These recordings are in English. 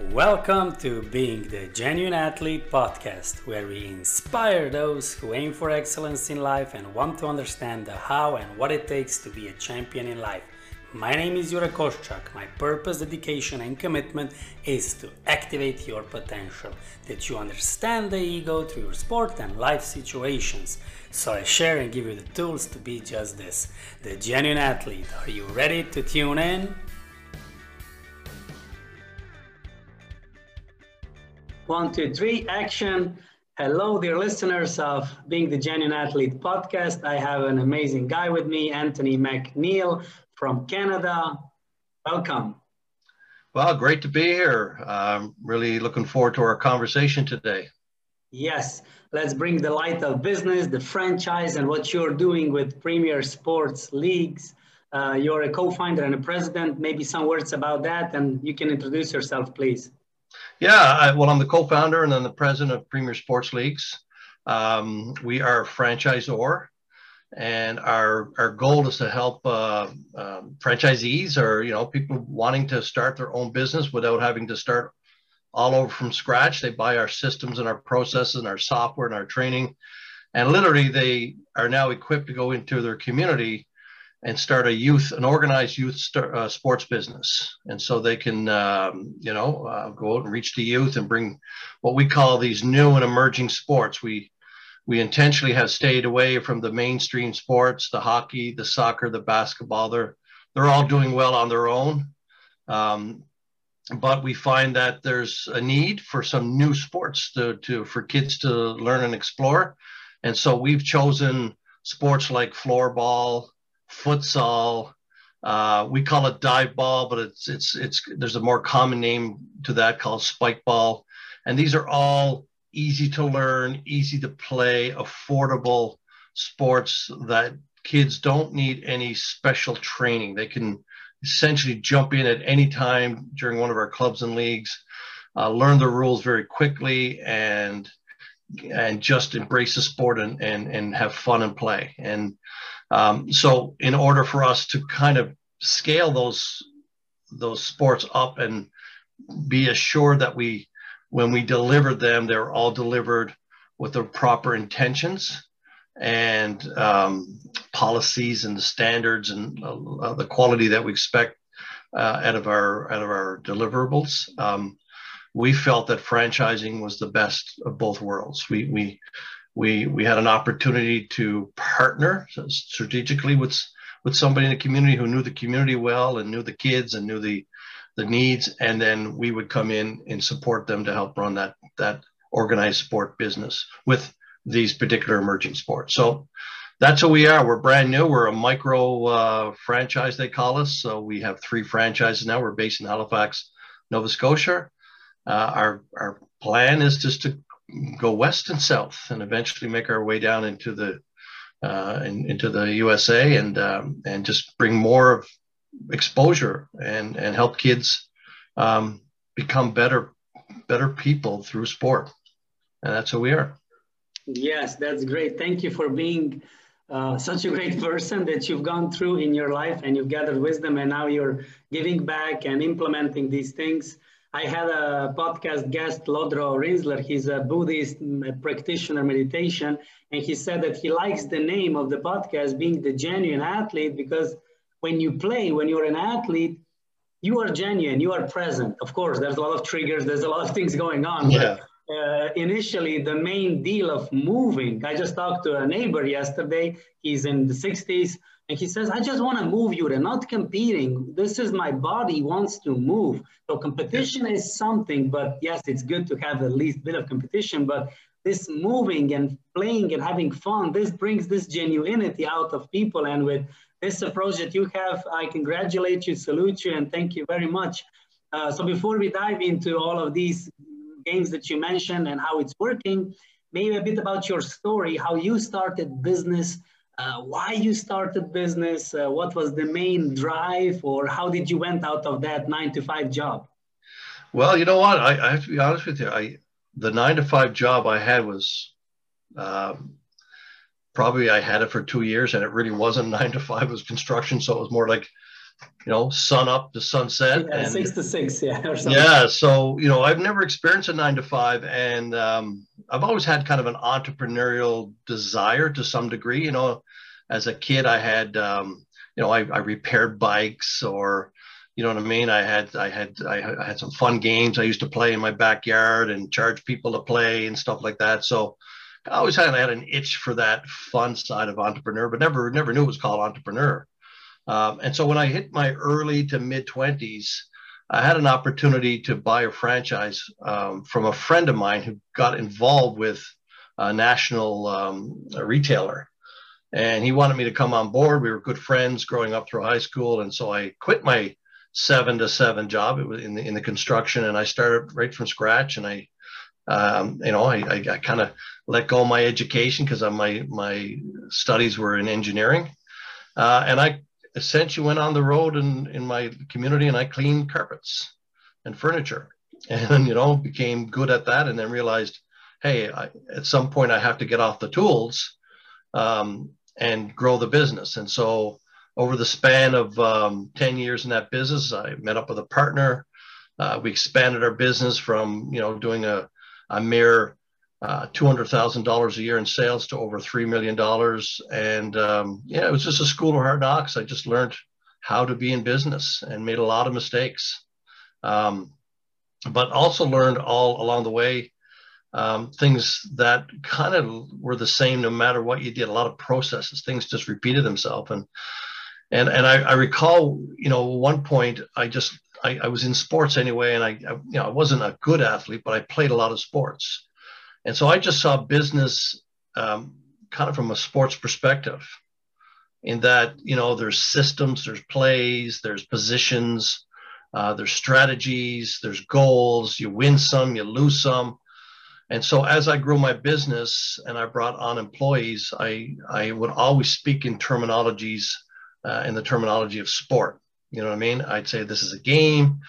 Welcome to Being the Genuine Athlete podcast, where we inspire those who aim for excellence in life and want to understand the how and what it takes to be a champion in life. My name is Jure Koschak. My purpose, dedication, and commitment is to activate your potential, that you understand the ego through your sport and life situations. So I share and give you the tools to be just this the genuine athlete. Are you ready to tune in? One, two, three, action. Hello, dear listeners of Being the Genuine Athlete podcast. I have an amazing guy with me, Anthony McNeil from Canada. Welcome. Well, great to be here. I'm really looking forward to our conversation today. Yes, let's bring the light of business, the franchise, and what you're doing with Premier Sports Leagues. Uh, you're a co founder and a president. Maybe some words about that, and you can introduce yourself, please. Yeah, I, well, I'm the co founder and then the president of Premier Sports Leagues. Um, we are a franchisor and our our goal is to help uh, um, franchisees or you know people wanting to start their own business without having to start all over from scratch. They buy our systems and our processes and our software and our training, and literally they are now equipped to go into their community and start a youth, an organized youth st- uh, sports business. And so they can, um, you know, uh, go out and reach the youth and bring what we call these new and emerging sports. We we intentionally have stayed away from the mainstream sports, the hockey, the soccer, the basketball. They're they're all doing well on their own, um, but we find that there's a need for some new sports to, to for kids to learn and explore, and so we've chosen sports like floorball, futsal. Uh, we call it dive ball, but it's it's it's there's a more common name to that called spike ball, and these are all easy to learn, easy to play, affordable sports that kids don't need any special training. They can essentially jump in at any time during one of our clubs and leagues, uh, learn the rules very quickly, and and just embrace the sport and and and have fun and play. And um, so, in order for us to kind of scale those those sports up and be assured that we when we deliver them, they're all delivered with the proper intentions and um, policies and the standards and uh, the quality that we expect uh, out of our out of our deliverables. Um, we felt that franchising was the best of both worlds. We we we we had an opportunity to partner strategically with with somebody in the community who knew the community well and knew the kids and knew the the needs, and then we would come in and support them to help run that that organized sport business with these particular emerging sports. So that's who we are. We're brand new. We're a micro uh, franchise, they call us. So we have three franchises now. We're based in Halifax, Nova Scotia. Uh, our our plan is just to go west and south, and eventually make our way down into the uh, in, into the USA and um, and just bring more of exposure and and help kids um, become better better people through sport. And that's who we are. Yes that's great. Thank you for being uh, such a great person that you've gone through in your life and you've gathered wisdom and now you're giving back and implementing these things i had a podcast guest Lodro Rinzler he's a buddhist practitioner meditation and he said that he likes the name of the podcast being the genuine athlete because when you play, when you're an athlete, you are genuine, you are present. Of course, there's a lot of triggers, there's a lot of things going on. Yeah. But, uh, initially, the main deal of moving, I just talked to a neighbor yesterday. He's in the 60s, and he says, I just want to move you. They're not competing. This is my body wants to move. So competition is something, but yes, it's good to have at least bit of competition. But this moving and playing and having fun, this brings this genuinity out of people. And with this approach that you have. I congratulate you, salute you, and thank you very much. Uh, so before we dive into all of these games that you mentioned and how it's working, maybe a bit about your story, how you started business, uh, why you started business, uh, what was the main drive, or how did you went out of that nine to five job? Well, you know what? I, I have to be honest with you. I the nine to five job I had was um, probably I had it for two years and it really wasn't nine to five, it was construction. So it was more like you know, sun up to sunset. Yeah, and, six to six, yeah. Yeah. So, you know, I've never experienced a nine to five. And um, I've always had kind of an entrepreneurial desire to some degree. You know, as a kid, I had, um, you know, I, I repaired bikes or, you know what I mean? I had, I had, I had some fun games I used to play in my backyard and charge people to play and stuff like that. So I always had, I had an itch for that fun side of entrepreneur, but never, never knew it was called entrepreneur. Um, and so when I hit my early to mid 20s, I had an opportunity to buy a franchise um, from a friend of mine who got involved with a national um, a retailer. And he wanted me to come on board. We were good friends growing up through high school. And so I quit my seven to seven job. In the, in the construction and I started right from scratch. And I, um, you know, I, I, I kind of let go of my education because my, my studies were in engineering. Uh, and I essentially went on the road in, in my community and I cleaned carpets and furniture and, you know, became good at that and then realized, hey, I, at some point I have to get off the tools um, and grow the business. And so over the span of um, 10 years in that business, I met up with a partner. Uh, we expanded our business from, you know, doing a, a mere uh, $200,000 a year in sales to over $3 million. And um, yeah, it was just a school of hard knocks. I just learned how to be in business and made a lot of mistakes. Um, but also learned all along the way um, things that kind of were the same no matter what you did. A lot of processes, things just repeated themselves. And and and I, I recall, you know, one point I just I, I was in sports anyway, and I, I you know I wasn't a good athlete, but I played a lot of sports and so I just saw business um, kind of from a sports perspective in that, you know, there's systems, there's plays, there's positions, uh, there's strategies, there's goals. You win some, you lose some. And so as I grew my business and I brought on employees, I, I would always speak in terminologies, uh, in the terminology of sport. You know what I mean? I'd say this is a game.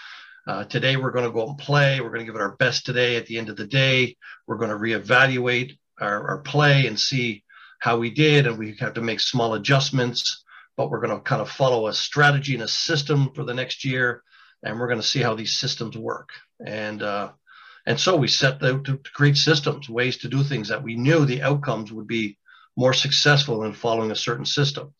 Uh, today, we're going to go and play. We're going to give it our best today. At the end of the day, we're going to reevaluate our, our play and see how we did. And we have to make small adjustments, but we're going to kind of follow a strategy and a system for the next year. And we're going to see how these systems work. And, uh, and so we set out to create systems, ways to do things that we knew the outcomes would be more successful in following a certain system.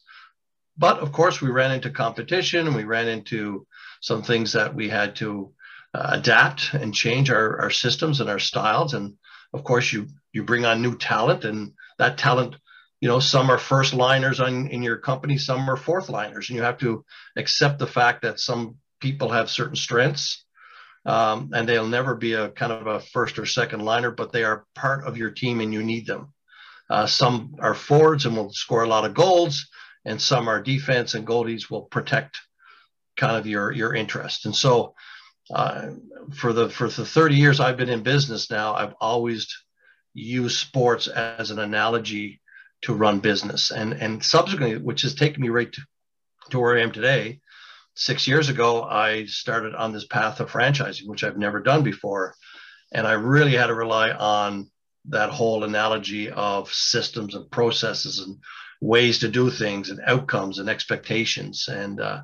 But of course, we ran into competition and we ran into some things that we had to uh, adapt and change our, our systems and our styles. And of course, you you bring on new talent, and that talent, you know, some are first liners on in your company, some are fourth liners, and you have to accept the fact that some people have certain strengths. Um, and they'll never be a kind of a first or second liner, but they are part of your team and you need them. Uh, some are forwards and will score a lot of goals, and some are defense and goalies will protect kind of your your interest. And so, uh, for the for the 30 years I've been in business now, I've always used sports as an analogy to run business. And and subsequently, which has taken me right to, to where I am today. Six years ago, I started on this path of franchising, which I've never done before, and I really had to rely on that whole analogy of systems and processes and ways to do things and outcomes and expectations and uh,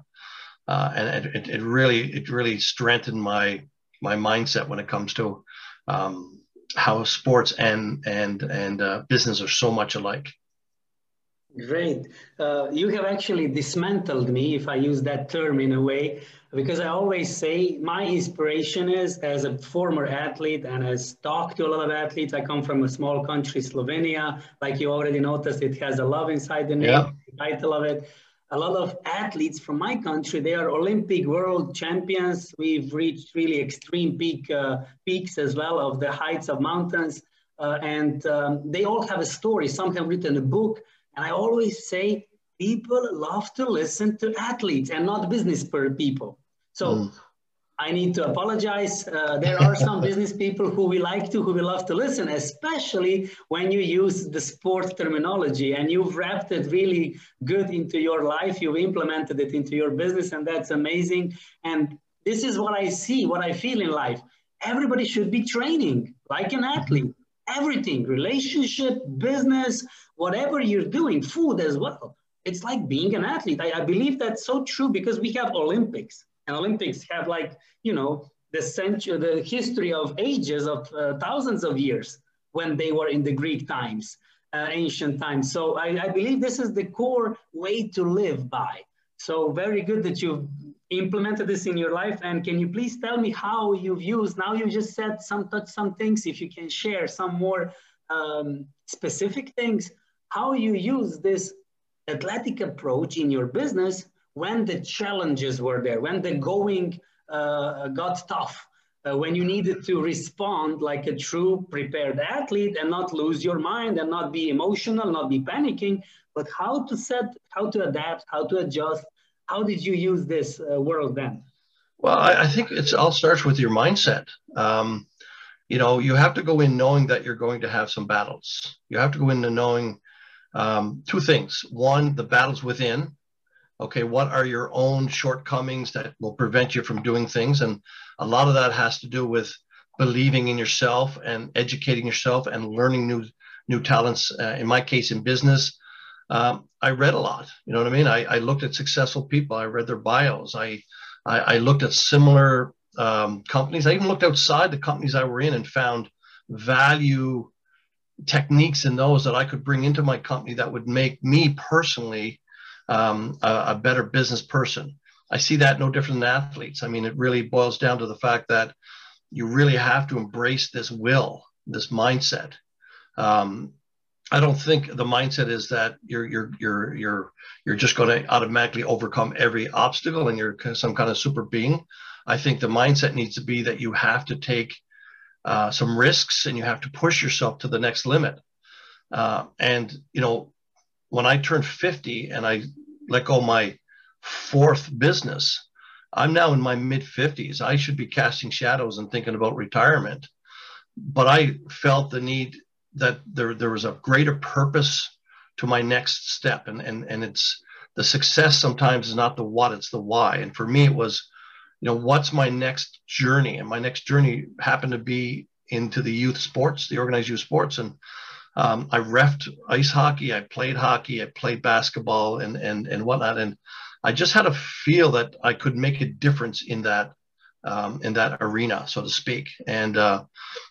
uh, and it, it really it really strengthened my my mindset when it comes to um, how sports and and and uh, business are so much alike. Great. Uh, you have actually dismantled me, if I use that term in a way, because I always say my inspiration is as a former athlete and as talked to a lot of athletes. I come from a small country, Slovenia. Like you already noticed, it has a love inside the name, yeah. the title of it a lot of athletes from my country, they are Olympic world champions. We've reached really extreme peak uh, peaks as well of the heights of mountains. Uh, and um, they all have a story. Some have written a book. And I always say, people love to listen to athletes and not business people. So mm. I need to apologize. Uh, there are some business people who we like to, who we love to listen, especially when you use the sport terminology and you've wrapped it really good into your life. You've implemented it into your business, and that's amazing. And this is what I see, what I feel in life. Everybody should be training like an athlete. Everything, relationship, business, whatever you're doing, food as well it's like being an athlete. I, I believe that's so true because we have Olympics, and Olympics have like you know the century, the history of ages of uh, thousands of years when they were in the Greek times, uh, ancient times. So I, I believe this is the core way to live by. So very good that you've implemented this in your life. And can you please tell me how you've used, now you just said some, touch some things, if you can share some more um, specific things, how you use this athletic approach in your business when the challenges were there, when the going uh, got tough, uh, when you needed to respond like a true prepared athlete and not lose your mind and not be emotional, not be panicking, but how to set, how to adapt, how to adjust. How did you use this uh, world then? Well, I, I, think it's all starts with your mindset. Um, you know, you have to go in knowing that you're going to have some battles. You have to go into knowing um, two things. One, the battles within, okay what are your own shortcomings that will prevent you from doing things? And a lot of that has to do with believing in yourself and educating yourself and learning new new talents uh, in my case in business. Um, i read a lot you know what i mean? I, I, looked at successful people. I read their bios. I i, I looked at similar um, companies. I even looked outside the companies i were in and found value techniques in those that i could bring into my company that would make me personally um, a, a, better business person. I see that no different than athletes. I mean, it really boils down to the fact that you really have to embrace this will, this mindset. Um, I don't think the mindset is that you're you're you're you're you're just going to automatically overcome every obstacle and you're some kind of super being. I think the mindset needs to be that you have to take uh, some risks and you have to push yourself to the next limit. Uh, and you know, when I turned 50 and I let go oh, my fourth business. I'm now in my mid 50s. I should be casting shadows and thinking about retirement. But I felt the need that there, there was a greater purpose to my next step. And, and, and it's the success sometimes is not the what, it's the why. And for me, it was, you know, what's my next journey? And my next journey happened to be into the youth sports, the organized youth sports. And um, I refed ice hockey, I played hockey, I played basketball, and and and whatnot, and I just had a feel that I could make a difference in that um, in that arena, so to speak, and uh,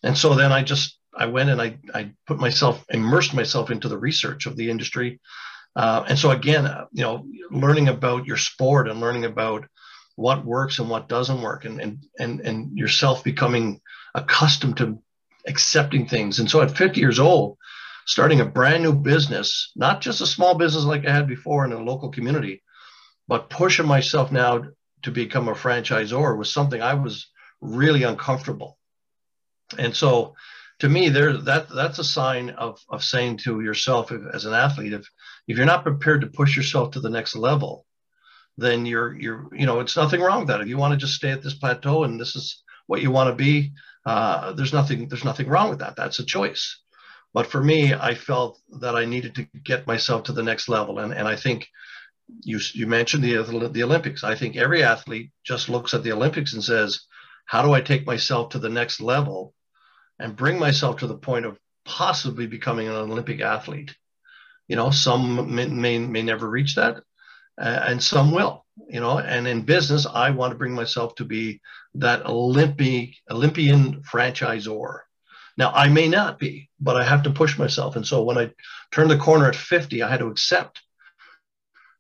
and so then I just I went and I I put myself immersed myself into the research of the industry, uh, and so again, uh, you know, learning about your sport and learning about what works and what doesn't work, and and and and yourself becoming accustomed to accepting things. And so at 50 years old, starting a brand new business, not just a small business like I had before in a local community, but pushing myself now to become a franchisor was something I was really uncomfortable. And so to me, there that that's a sign of, of saying to yourself if, as an athlete, if if you're not prepared to push yourself to the next level, then you're you're you know it's nothing wrong with that. If you want to just stay at this plateau and this is what you want to be, uh, there's nothing there's nothing wrong with that. That's a choice. But for me, I felt that I needed to get myself to the next level, and and I think you you mentioned the the Olympics. I think every athlete just looks at the Olympics and says, "How do I take myself to the next level, and bring myself to the point of possibly becoming an Olympic athlete?" You know, some may may, may never reach that, uh, and some will you know and in business i want to bring myself to be that olympic olympian franchisor now i may not be but i have to push myself. And so when i turned the corner at 50 i had to accept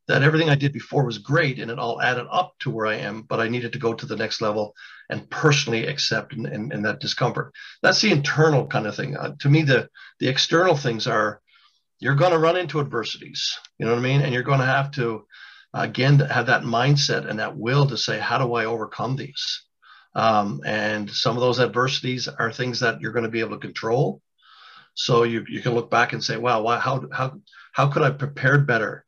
that everything i did before was great and it all added up to where i am but i needed to go to the next level and personally accept and, that discomfort. That's the internal kind of thing. Uh, to me the the external things are you're going to run into adversities you know what i mean? And you're going to have to again have that mindset and that will to say how do i overcome these um, and some of those adversities are things that you're going to be able to control so you, you can look back and say wow why, how, how, how could i prepared better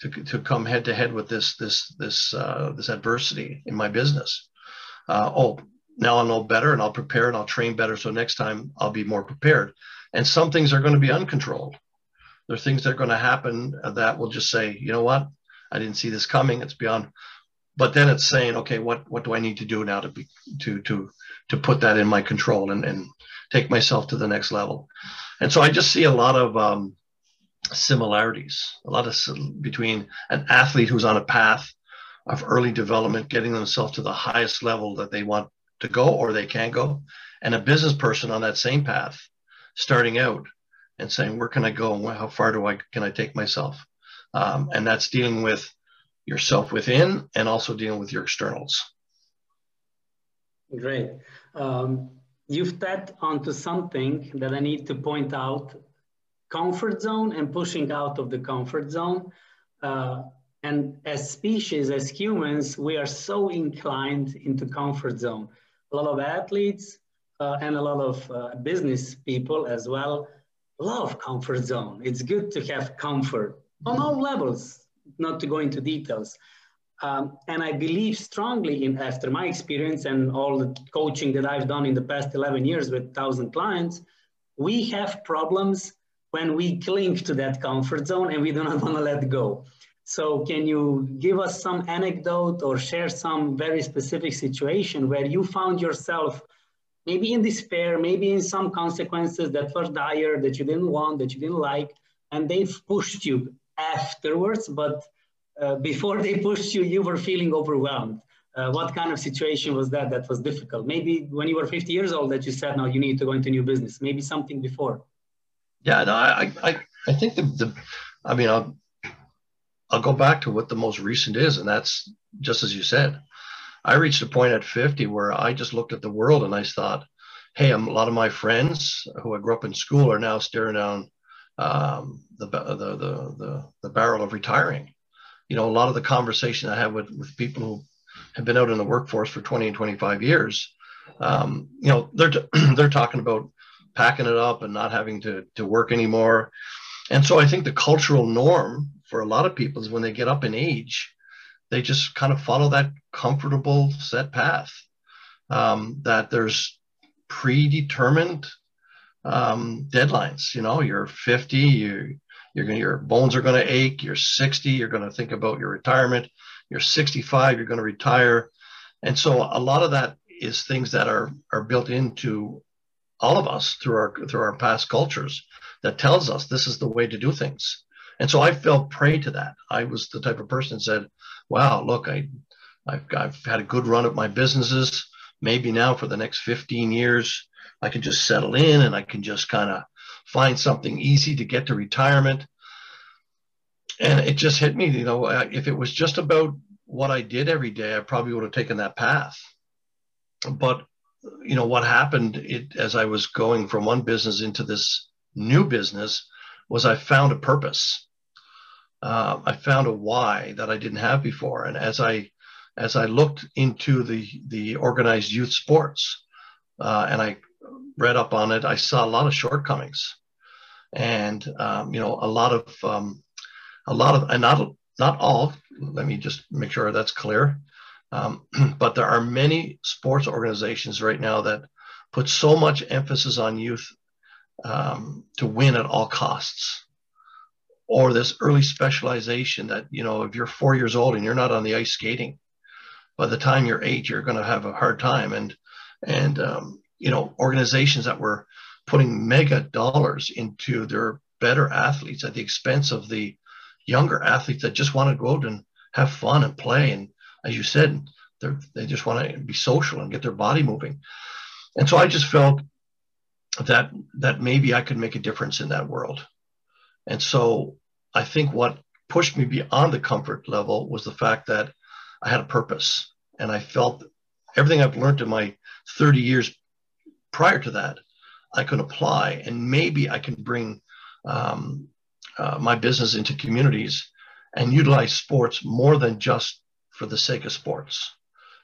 to, to come head to head with this this this uh, this adversity in my business uh, oh now i'll know better and i'll prepare and i'll train better so next time i'll be more prepared and some things are going to be uncontrolled there are things that are going to happen that will just say you know what I didn't see this coming. It's beyond. But then it's saying, okay, what what do I need to do now to be to to to put that in my control and and take myself to the next level? And so I just see a lot of um, similarities, a lot of between an athlete who's on a path of early development, getting themselves to the highest level that they want to go or they can go, and a business person on that same path, starting out and saying, "Where can I go? And how far do I can I take myself?" Um, and that's dealing with yourself within and also dealing with your externals. Great. Um, you've tapped onto something that I need to point out comfort zone and pushing out of the comfort zone. Uh, and as species, as humans, we are so inclined into comfort zone. A lot of athletes uh, and a lot of uh, business people as well love comfort zone. It's good to have comfort on all levels, not to go into details. Um, and I believe strongly in, after my experience and all the coaching that I've done in the past 11 years with 1,000 clients, we have problems when we cling to that comfort zone and we do not want to let go. So can you give us some anecdote or share some very specific situation where you found yourself maybe in despair, maybe in some consequences that were dire, that you didn't want, that you didn't like, and they've pushed you afterwards, but uh, before they pushed you, you were feeling overwhelmed. Uh, what kind of situation was that that was difficult? Maybe when you were 50 years old that you said, no, you need to go into new business. Maybe something before. Yeah, no, I, I, I think the, the, I mean, I'll, I'll go back to what the most recent is, and that's just as you said. I reached a point at 50 where I just looked at the world and I thought, hey, a lot of my friends who I grew up in school are now staring down um, the, the, the, the, barrel of retiring. You know, a lot of the conversation I have with, with people who have been out in the workforce for 20 and 25 years, um, you know, they're, they're talking about packing it up and not having to, to work anymore. And so I think the cultural norm for a lot of people is when they get up in age, they just kind of follow that comfortable set path. Um, that there's predetermined um, deadlines. You know, you're 50, you you're going your bones are going to ache. You're 60, you're going to think about your retirement. You're 65, you're going to retire, and so a lot of that is things that are are built into all of us through our through our past cultures that tells us this is the way to do things. And so I fell prey to that. I was the type of person that said, wow, look, I, I've, I've had a good run at my businesses. Maybe now for the next 15 years, I can just settle in and I can just kind of find something easy to get to retirement. And it just hit me, you know, if it was just about what I did every day, I probably would have taken that path. But, you know, what happened it, as I was going from one business into this new business was I found a purpose uh, I found a why that I didn't have before. And as I as I looked into the the organized youth sports uh, and I read up on it, I saw a lot of shortcomings, and um, you know a lot of um, a lot of and not not all. Let me just make sure that's clear. Um, but there are many sports organizations right now that put so much emphasis on youth um, to win at all costs or this early specialization that you know if you're four years old and you're not on the ice skating by the time you're eight you're going to have a hard time and and um, you know organizations that were putting mega dollars into their better athletes at the expense of the younger athletes that just want to go out and have fun and play and as you said they they just want to be social and get their body moving. And so i just felt that that maybe i could make a difference in that world. And so I think what pushed me beyond the comfort level was the fact that I had a purpose and I felt everything I've learned in my 30 years prior to that, I can apply and maybe I can bring um, uh, my business into communities and utilize sports more than just for the sake of sports.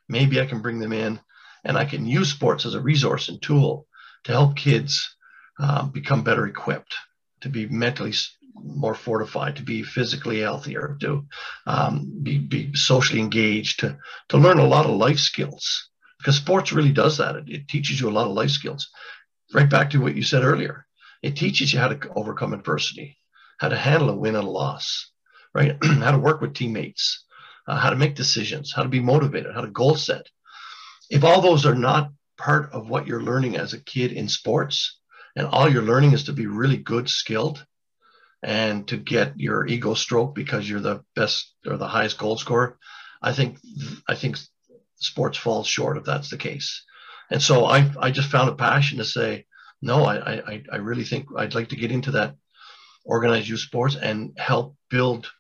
Maybe I can bring them in and I can use sports as a resource and tool to help kids uh, become better equipped to be mentally more fortified, to be physically healthier, to um, be, be socially engaged, to, to learn a lot of life skills. Because sports really does that. It, it teaches you a lot of life skills. Right back to what you said earlier. It teaches you how to overcome adversity, how to handle a win and a loss, right? how to work with teammates, uh, how to make decisions, how to be motivated, how to goal set. If all those are not part of what you're learning as a kid in sports, and all you're learning is to be really good skilled, and to get your ego stroke because you're the best or the highest goal scorer. I think I think sports falls short if that's the case. And so I I just found a passion to say, no, I I, I really think I'd like to get into that organized youth sports and help build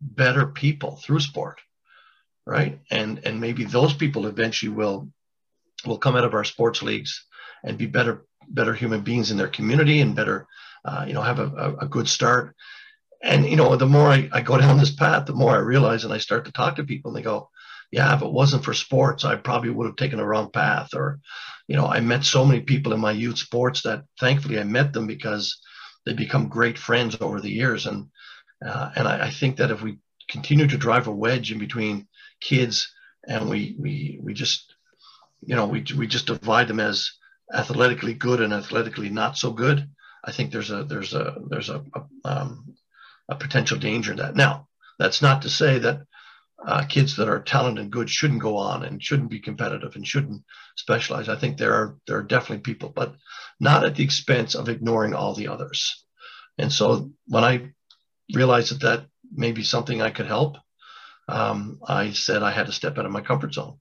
better people through sport. Right. And and maybe those people eventually will will come out of our sports leagues and be better better human beings in their community and better uh, you know have a, a, good start and you know the more I, I go down this path the more i realize and i start to talk to people and they go yeah if it wasn't for sports i probably would have taken the wrong path or you know i met so many people in my youth sports that thankfully i met them because they become great friends over the years and uh, and I, I think that if we continue to drive a wedge in between kids and we we we just you know we we just divide them as athletically good and athletically not so good, I think there's a there's a there's a a, um, a potential danger in that. Now, that's not to say that uh, kids that are talented and good shouldn't go on and shouldn't be competitive and shouldn't specialize. I think there are there are definitely people, but not at the expense of ignoring all the others. And so when I realized that that may be something I could help, um, I said I had to step out of my comfort zone.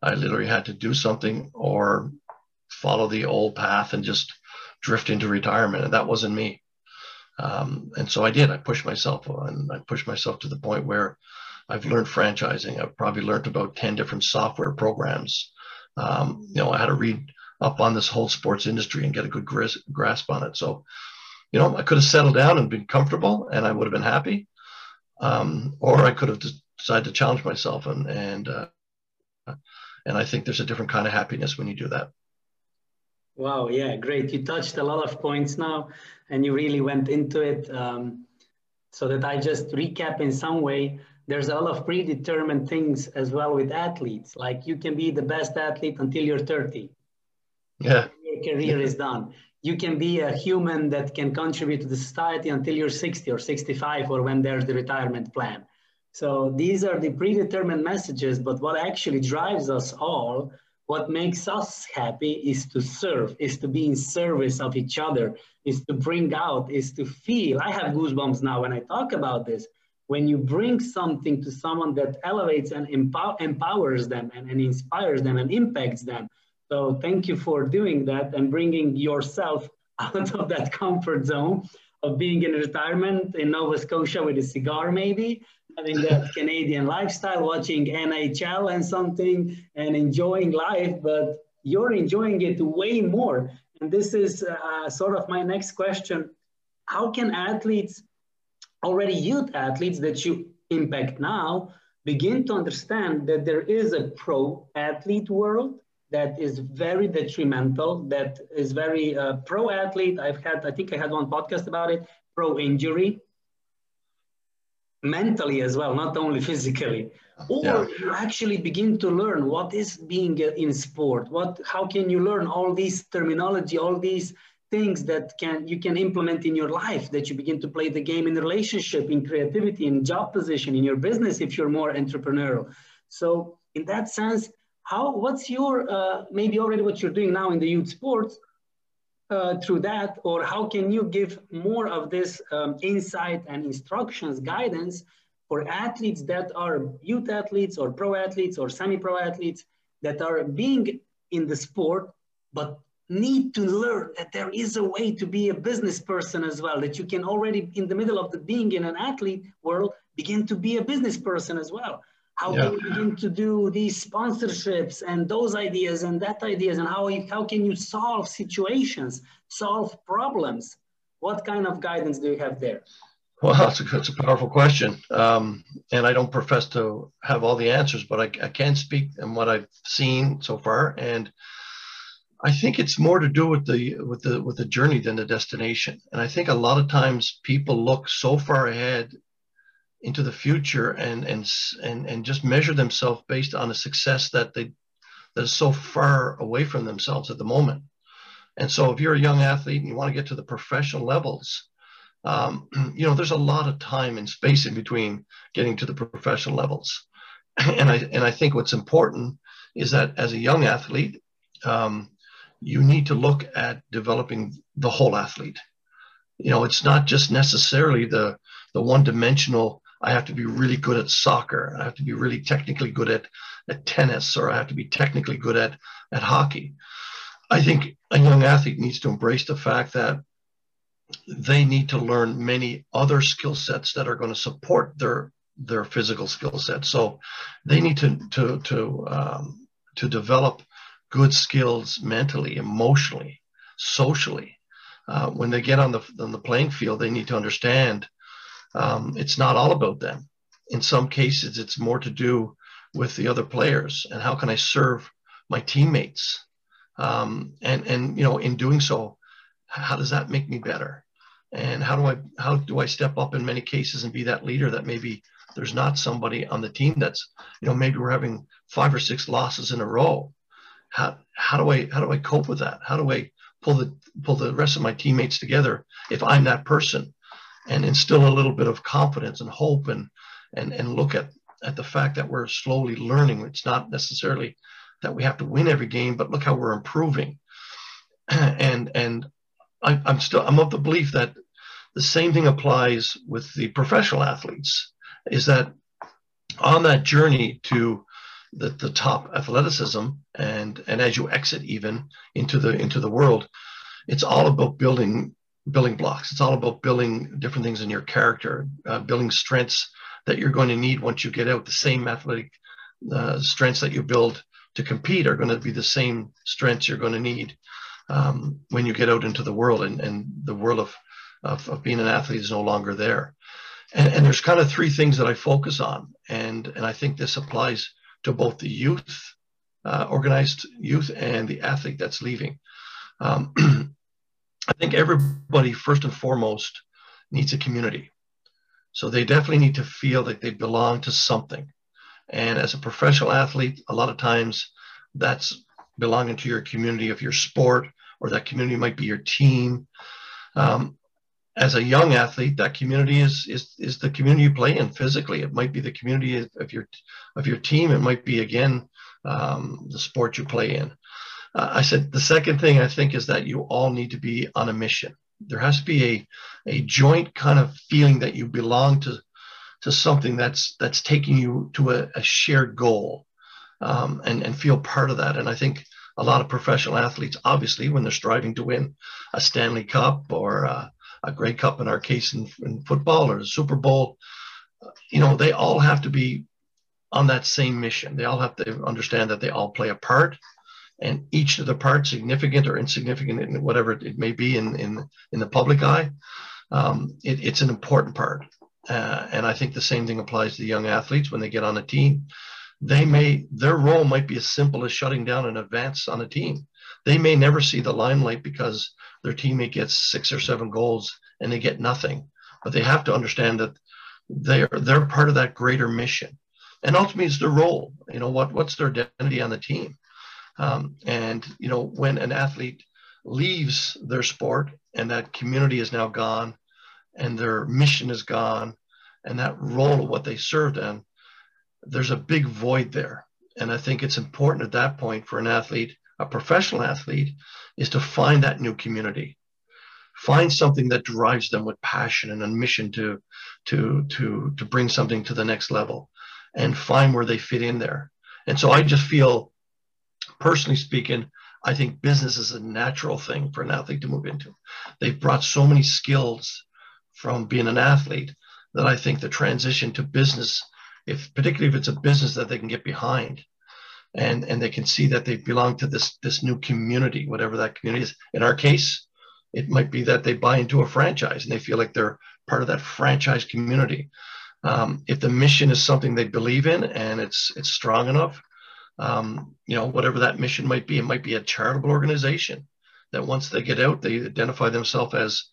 I literally had to do something or follow the old path and just drift into retirement. And that wasn't me. Um, and so I did. I pushed myself and I pushed myself to the point where I've learned franchising. I've probably learned about 10 different software programs. Um, you know, I had to read up on this whole sports industry and get a good grasp on it. So, you know, I could have settled down and been comfortable and I would have been happy. Um, or I could have decided to challenge myself and, and, uh, and I think there's a different kind of happiness when you do that. Wow, yeah, great. You touched a lot of points now and you really went into it. Um, so that I just recap in some way, there's a lot of predetermined things as well with athletes. Like you can be the best athlete until you're 30. Yeah. Your career is done. You can be a human that can contribute to the society until you're 60 or 65 or when there's the retirement plan. So these are the predetermined messages, but what actually drives us all what makes us happy is to serve, is to be in service of each other, is to bring out, is to feel. I have goosebumps now when I talk about this. When you bring something to someone that elevates and empower, empowers them and, and inspires them and impacts them. So thank you for doing that and bringing yourself out of that comfort zone of being in retirement in Nova Scotia with a cigar, maybe, having that Canadian lifestyle, watching NHL and something and enjoying life, but you're enjoying it way more. And this is uh, sort of my next question. How can athletes, already youth athletes that you impact now, begin to understand that there is a pro athlete world that is very detrimental, that is very uh, pro athlete. I've had, I think I had one podcast about it, pro injury, mentally as well, not only physically. Or yeah. you actually begin to learn what is being in sport. What, how can you learn all these terminology, all these things that can you can implement in your life that you begin to play the game in relationship, in creativity, in job position, in your business if you're more entrepreneurial. So in that sense, how what's your uh, maybe already what you're doing now in the youth sports uh, through that, or how can you give more of this um, insight and instructions, guidance for athletes that are youth athletes or pro athletes or semi-pro athletes that are being in the sport, but need to learn that there is a way to be a business person as well, that you can already in the middle of the being in an athlete world, begin to be a business person as well. How yeah. can you begin to do these sponsorships and those ideas and that ideas and how, how can you solve situations, solve problems? What kind of guidance do you have there? Well, that's a, that's a powerful question. Um, and I don't profess to have all the answers, but I, I can speak on what I've seen so far. And I think it's more to do with the with the with the journey than the destination. And I think a lot of times people look so far ahead into the future and and and and just measure themselves based on a success that they that is so far away from themselves at the moment. And so, if you're a young athlete and you want to get to the professional levels, um, you know there's a lot of time and space in between getting to the professional levels. And I and I think what's important is that as a young athlete, um, you need to look at developing the whole athlete you know, it's not just necessarily the the one dimensional. I have to be really good at soccer. I have to be really technically good at at tennis, or I have to be technically good at at hockey. I think a young athlete needs to embrace the fact that they need to learn many other skill sets that are going to support their their physical skill set. So they need to to to um, to develop good skills mentally, emotionally, socially. Uh, when they get on the on the playing field, they need to understand um, it's not all about them. In some cases, it's more to do with the other players and how can I serve my teammates. Um, and and you know, in doing so, how does that make me better? And how do I how do I step up in many cases and be that leader that maybe there's not somebody on the team that's you know maybe we're having five or six losses in a row. How how do I how do I cope with that? How do I pull the pull the rest of my teammates together if I'm that person and instill a little bit of confidence and hope and and and look at at the fact that we're slowly learning. It's not necessarily that we have to win every game, but look how we're improving. and and I, I'm still I'm of the belief that the same thing applies with the professional athletes. Is that on that journey to the, the top athleticism and and as you exit even into the into the world, it's all about building building blocks. It's all about building different things in your character, uh, building strengths that you're going to need once you get out. The same athletic uh, strengths that you build to compete are going to be the same strengths you're going to need um, when you get out into the world and, and the world of, of, of being an athlete is no longer there. And, and, there's kind of three things that I focus on. And, and I think this applies to both the youth, uh, organized youth, and the athlete that's leaving. Um, I think everybody, first and foremost, needs a community. So they definitely need to feel that they belong to something. And as a professional athlete, a lot of times that's belonging to your community of your sport, or that community might be your team. Um, as a young athlete, that community is, is is the community you play in physically. It might be the community of your of your team. It might be again um, the sport you play in. Uh, I said the second thing I think is that you all need to be on a mission. There has to be a a joint kind of feeling that you belong to to something that's that's taking you to a, a shared goal um, and and feel part of that. And I think a lot of professional athletes, obviously, when they're striving to win a Stanley Cup or a, a Grey Cup, in our case, in, in football or a Super Bowl, you know, they all have to be on that same mission. They all have to understand that they all play a part, and each of the parts, significant or insignificant, in whatever it may be in in in the public eye, um, it, it's an important part. Uh, and I think the same thing applies to the young athletes when they get on a team they may their role might be as simple as shutting down an advance on a team they may never see the limelight because their teammate gets six or seven goals and they get nothing but they have to understand that they're they're part of that greater mission. And ultimately it's their role. You know what what's their identity on the team? Um, and you know when an athlete leaves their sport and that community is now gone and their mission is gone and that role of what they served in there's a big void there. And I think it's important at that point for an athlete, a professional athlete, is to find that new community. Find something that drives them with passion and a mission to, to, to, to bring something to the next level and find where they fit in there. And so I just feel, personally speaking, I think business is a natural thing for an athlete to move into. They've brought so many skills from being an athlete that I think the transition to business if particularly if it's a business that they can get behind and and they can see that they belong to this this new community whatever that community is. In our case it might be that they buy into a franchise and they feel like they're part of that franchise community. Um, if the mission is something they believe in and it's it's strong enough um, you know whatever that mission might be it might be a charitable organization that once they get out they identify themselves as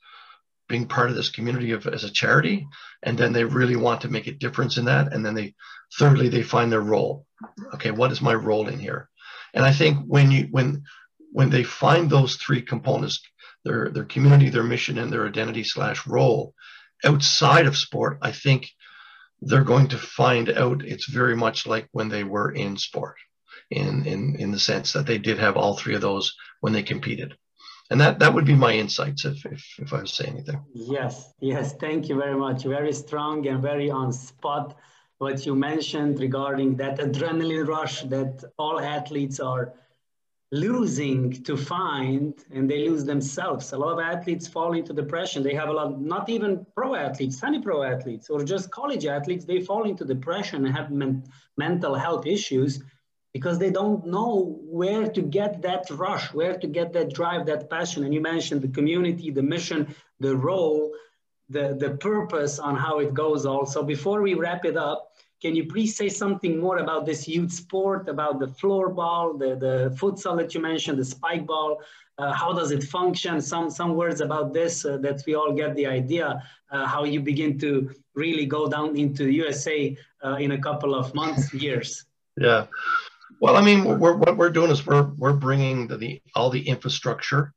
being part of this community of as a charity and then they really want to make a difference in that and then they thirdly they find their role. Okay what is my role in here? And i think when you when when they find those three components their their community their mission and their identity slash role outside of sport i think they're going to find out it's very much like when they were in sport in in in the sense that they did have all three of those when they competed and that that would be my insights if if, if I say anything. Yes, yes, thank you very much. Very strong and very on spot. What you mentioned regarding that adrenaline rush that all athletes are losing to find and they lose themselves. A lot of athletes fall into depression. They have a lot, not even pro athletes, semi pro athletes, or just college athletes, they fall into depression and have men- mental health issues because they don't know where to get that rush, where to get that drive, that passion. And you mentioned the community, the mission, the role, the, the purpose on how it goes also. Before we wrap it up, can you please say something more about this youth sport, about the floor ball, the, the futsal that you mentioned, the spike ball? Uh, how does it function? Some, some words about this uh, that we all get the idea uh, how you begin to really go down into USA uh, in a couple of months, years. Yeah. Well, I mean, we're, what we're doing is we're we're bringing the, the all the infrastructure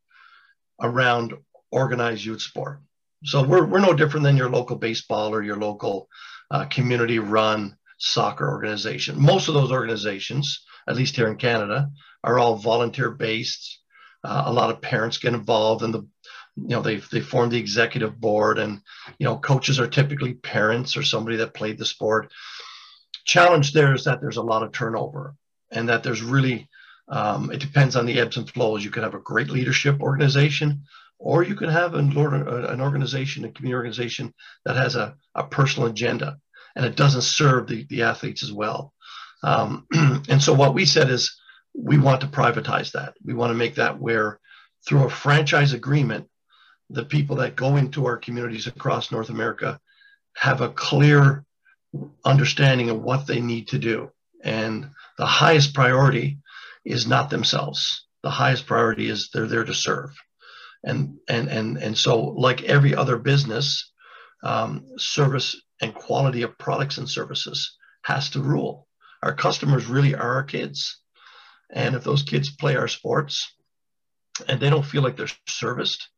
around organized youth sport. So we're we're no different than your local baseball or your local uh, community-run soccer organization. Most of those organizations, at least here in Canada, are all volunteer-based. Uh, a lot of parents get involved, and the you know they've they form the executive board, and you know coaches are typically parents or somebody that played the sport. Challenge there is that there's a lot of turnover and that there's really um, it depends on the ebbs and flows. You can have a great leadership organization, or you can have an, an organization, a community organization that has a, a personal agenda and it doesn't serve the, the athletes as well. Um, and so what we said is we want to privatize that. We want to make that where through a franchise agreement, the people that go into our communities across North America have a clear understanding of what they need to do. And the highest priority is not themselves. The highest priority is they're there to serve. And, and, and, and so like every other business, um, service and quality of products and services has to rule. Our customers really are our kids. And if those kids play our sports and they don't feel like they're serviced,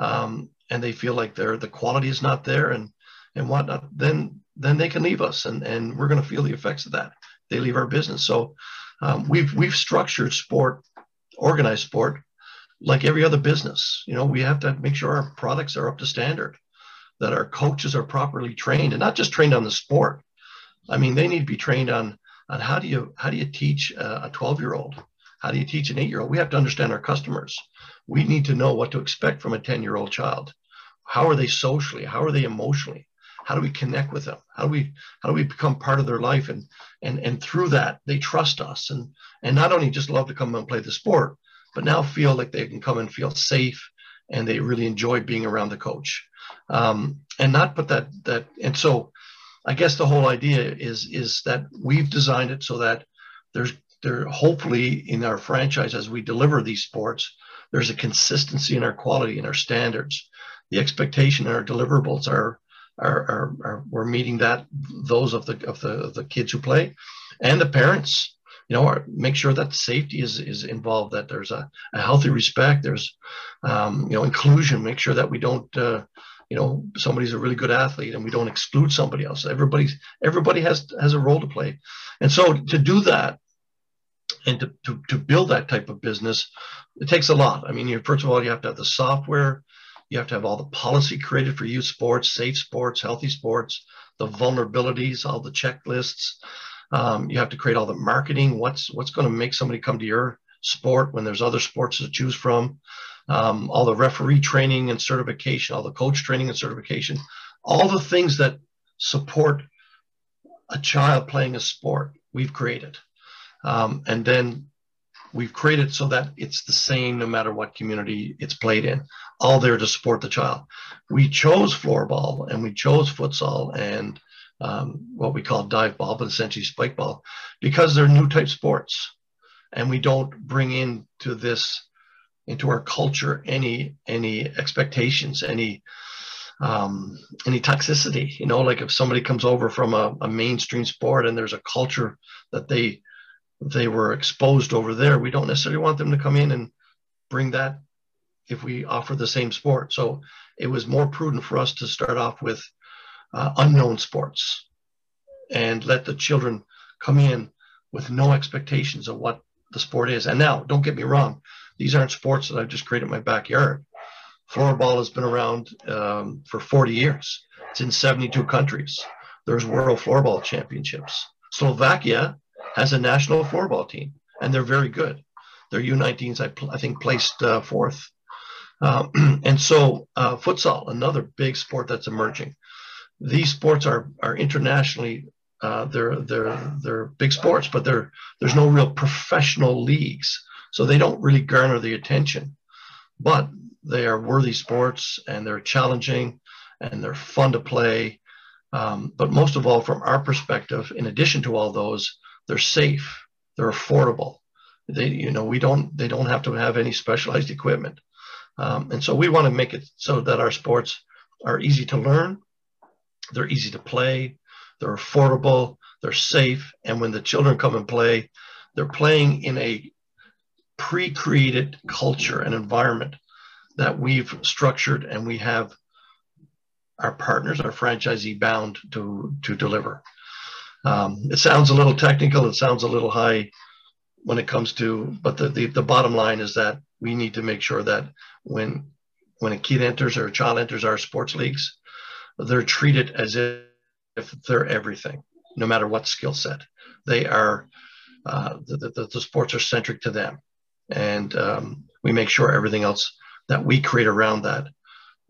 um, and they feel like they're, the quality is not there and, and whatnot, then, then they can leave us and, and we're going to feel the effects of that they leave our business. So um, we've we've structured sport, organized sport, like every other business. You know, we have to make sure our products are up to standard, that our coaches are properly trained, and not just trained on the sport. I mean, they need to be trained on on how do you how do you teach a 12 year old how do you teach an eight year old we have to understand our customers we need to know what to expect from a 10 year old child how are they socially how are they emotionally how do we connect with them? How do we how do we become part of their life? And and and through that they trust us. And and not only just love to come and play the sport but now feel like they can come and feel safe and they really enjoy being around the coach. Um, and not put that that and so i guess the whole idea is is that we've designed it so that there's there hopefully in our franchise as we deliver these sports there's a consistency in our quality and our standards. The expectation in our deliverables are are, are, are we're meeting that those of the of the the kids who play and the parents you know make sure that safety is is involved that there's a, a healthy respect there's um, you know inclusion make sure that we don't uh, you know somebody's a really good athlete and we don't exclude somebody else. Everybody's everybody has has a role to play. And so to do that and to, to, to build that type of business it takes a lot. I mean you, first of all you have to have the software you have to have all the policy created for youth sports, safe sports, healthy sports, the vulnerabilities, all the checklists. Um, you have to create all the marketing. What's what's going to make somebody come to your sport when there's other sports to choose from? Um, all the referee training and certification, all the coach training and certification, all the things that support a child playing a sport we've created. Um, and then we've created so that it's the same no matter what community it's played in, all there to support the child. We chose floorball and we chose futsal and um, what we call dive ball, but essentially spike ball, because they're new type sports. And we don't bring into this, into our culture, any any expectations, any um, any toxicity. You know, like if somebody comes over from a, a mainstream sport and there's a culture that they they were exposed over there. We don't necessarily want them to come in and bring that if we offer the same sport. So it was more prudent for us to start off with uh, unknown sports and let the children come in with no expectations of what the sport is. And now, don't get me wrong, These aren't sports that I've just created in my backyard. Floorball has been around um, for 40 years. It's in 72 countries. There's World Floorball Championships. Slovakia has a national floorball team, and they're very good. Their U19s, I, I think, placed uh, fourth. Uh, and so, uh, futsal, another big sport that's emerging. These sports are are internationally uh, they're they're they're big sports, but they're there's no real professional leagues, so they don't really garner the attention. But they are worthy sports, and they're challenging, and they're fun to play. Um, but most of all, from our perspective, in addition to all those, they're safe, they're affordable. They, you know, we don't they don't have to have any specialized equipment, um, and so we want to make it so that our sports are easy to learn, they're easy to play, they're affordable, they're safe, and when the children come and play, they're playing in a pre-created culture and environment that we've structured and we have our partners, our franchisee bound to, to deliver. Um, it sounds a little technical, it sounds a little high when it comes to, but the, the, the bottom line is that we need to make sure that when when a kid enters or a child enters our sports leagues, they're treated as if if they're everything, no matter what skill set. They are, uh, the, the, the, sports are centric to them. And um, we make sure everything else that we create around that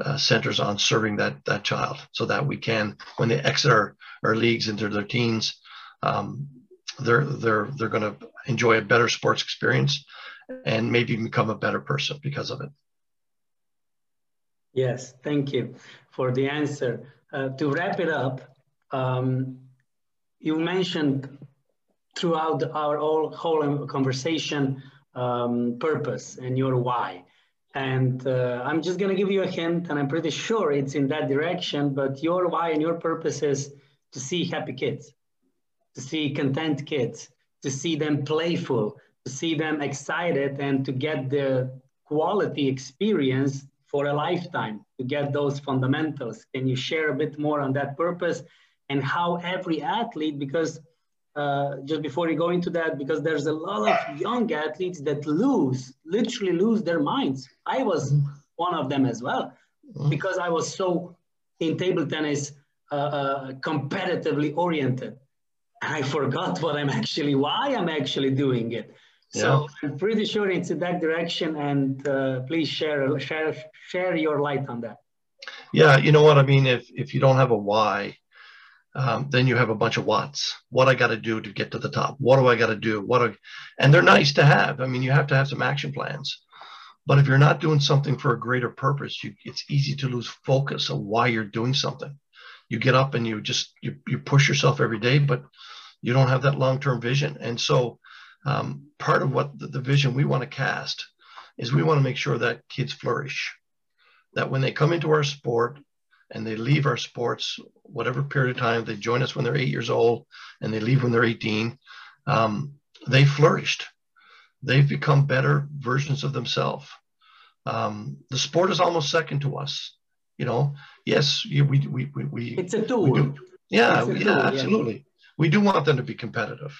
uh, centers on serving that, that child so that we can, when they exit our, our leagues into their teens, um, they're, they're, they're going to enjoy a better sports experience and maybe become a better person because of it. Yes, thank you for the answer. Uh, to wrap it up, um, you mentioned throughout our whole, whole conversation um, purpose and your why. And uh, I'm just going to give you a hint, and I'm pretty sure it's in that direction. But your why and your purpose is to see happy kids, to see content kids, to see them playful, to see them excited, and to get the quality experience for a lifetime, to get those fundamentals. Can you share a bit more on that purpose and how every athlete, because uh, just before you go into that, because there's a lot of young athletes that lose, literally lose their minds. I was one of them as well, because I was so in table tennis uh, uh, competitively oriented. I forgot what I'm actually, why I'm actually doing it. So yeah. I'm pretty sure it's in that direction, and uh, please share share share your light on that. Yeah, you know what I mean. If if you don't have a why, um, then you have a bunch of whats. What I got to do to get to the top? What do I got to do? What? Do, and they're nice to have. I mean, you have to have some action plans. But if you're not doing something for a greater purpose, you, it's easy to lose focus on why you're doing something. You get up and you just you, you push yourself every day, but you don't have that long-term vision. And so, um, part of what the, the vision we want to cast is we want to make sure that kids flourish. That when they come into our sport, and they leave our sports, whatever period of time, they join us when they're eight years old and they leave when they're 18, um, they flourished. They've become better versions of themselves. Um, the sport is almost second to us. You know, yes, we, we, we, we it's a tool. Do, yeah, a yeah, tool, absolutely. Yeah. We do want them to be competitive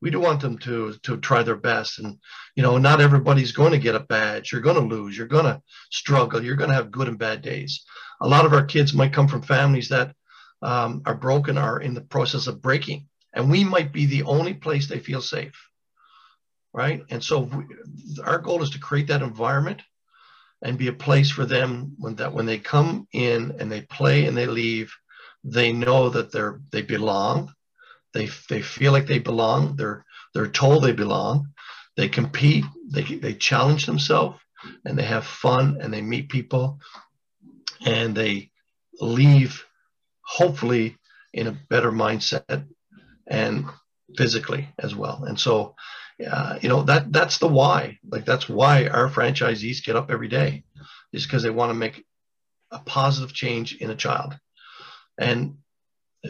we do want them to to try their best and you know not everybody's going to get a badge you're going to lose you're going to struggle you're going to have good and bad days a lot of our kids might come from families that um, are broken are in the process of breaking and we might be the only place they feel safe right and so we, our goal is to create that environment and be a place for them when that when they come in and they play and they leave they know that they're they belong they, they feel like they belong. They're, they're told they belong. They compete. They, they challenge themselves and they have fun and they meet people and they leave hopefully in a better mindset and physically as well. And so, uh, you know, that that's the why. Like that's why our franchisees get up every day, is because they want to make a positive change in a child. And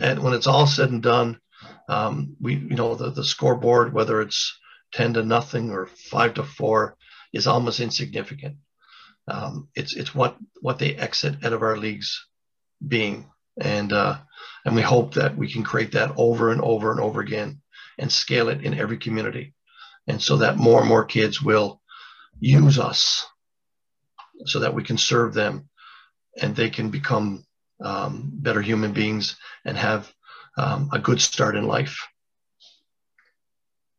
and when it's all said and done, um, we, you know, the, the scoreboard, whether it's 10 to nothing or five to four, is almost insignificant. Um, it's it's what what they exit out of our leagues being, and uh, and we hope that we can create that over and over and over again, and scale it in every community, and so that more and more kids will use us so that we can serve them and they can become um, better human beings and have um, a good start in life.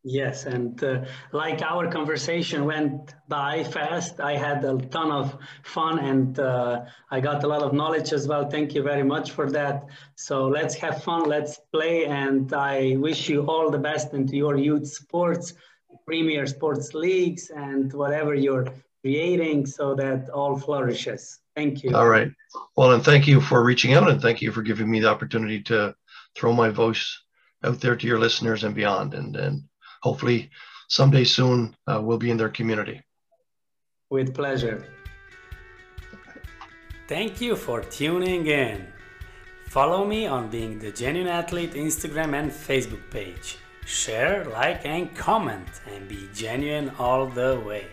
Yes, and uh, like our conversation went by fast, I had a ton of fun and uh, I got a lot of knowledge as well. Thank you very much for that. So let's have fun, let's play, and I wish you all the best into your youth sports, premier sports leagues, and whatever you're creating so that all flourishes. Thank you. All right. Well, and thank you for reaching out and thank you for giving me the opportunity to throw my voice out there to your listeners and beyond. And, and hopefully someday soon uh, we'll be in their community. With pleasure. Thank you for tuning in. Follow me on Being the Genuine Athlete Instagram and Facebook page. Share, like, and comment, and be genuine all the way.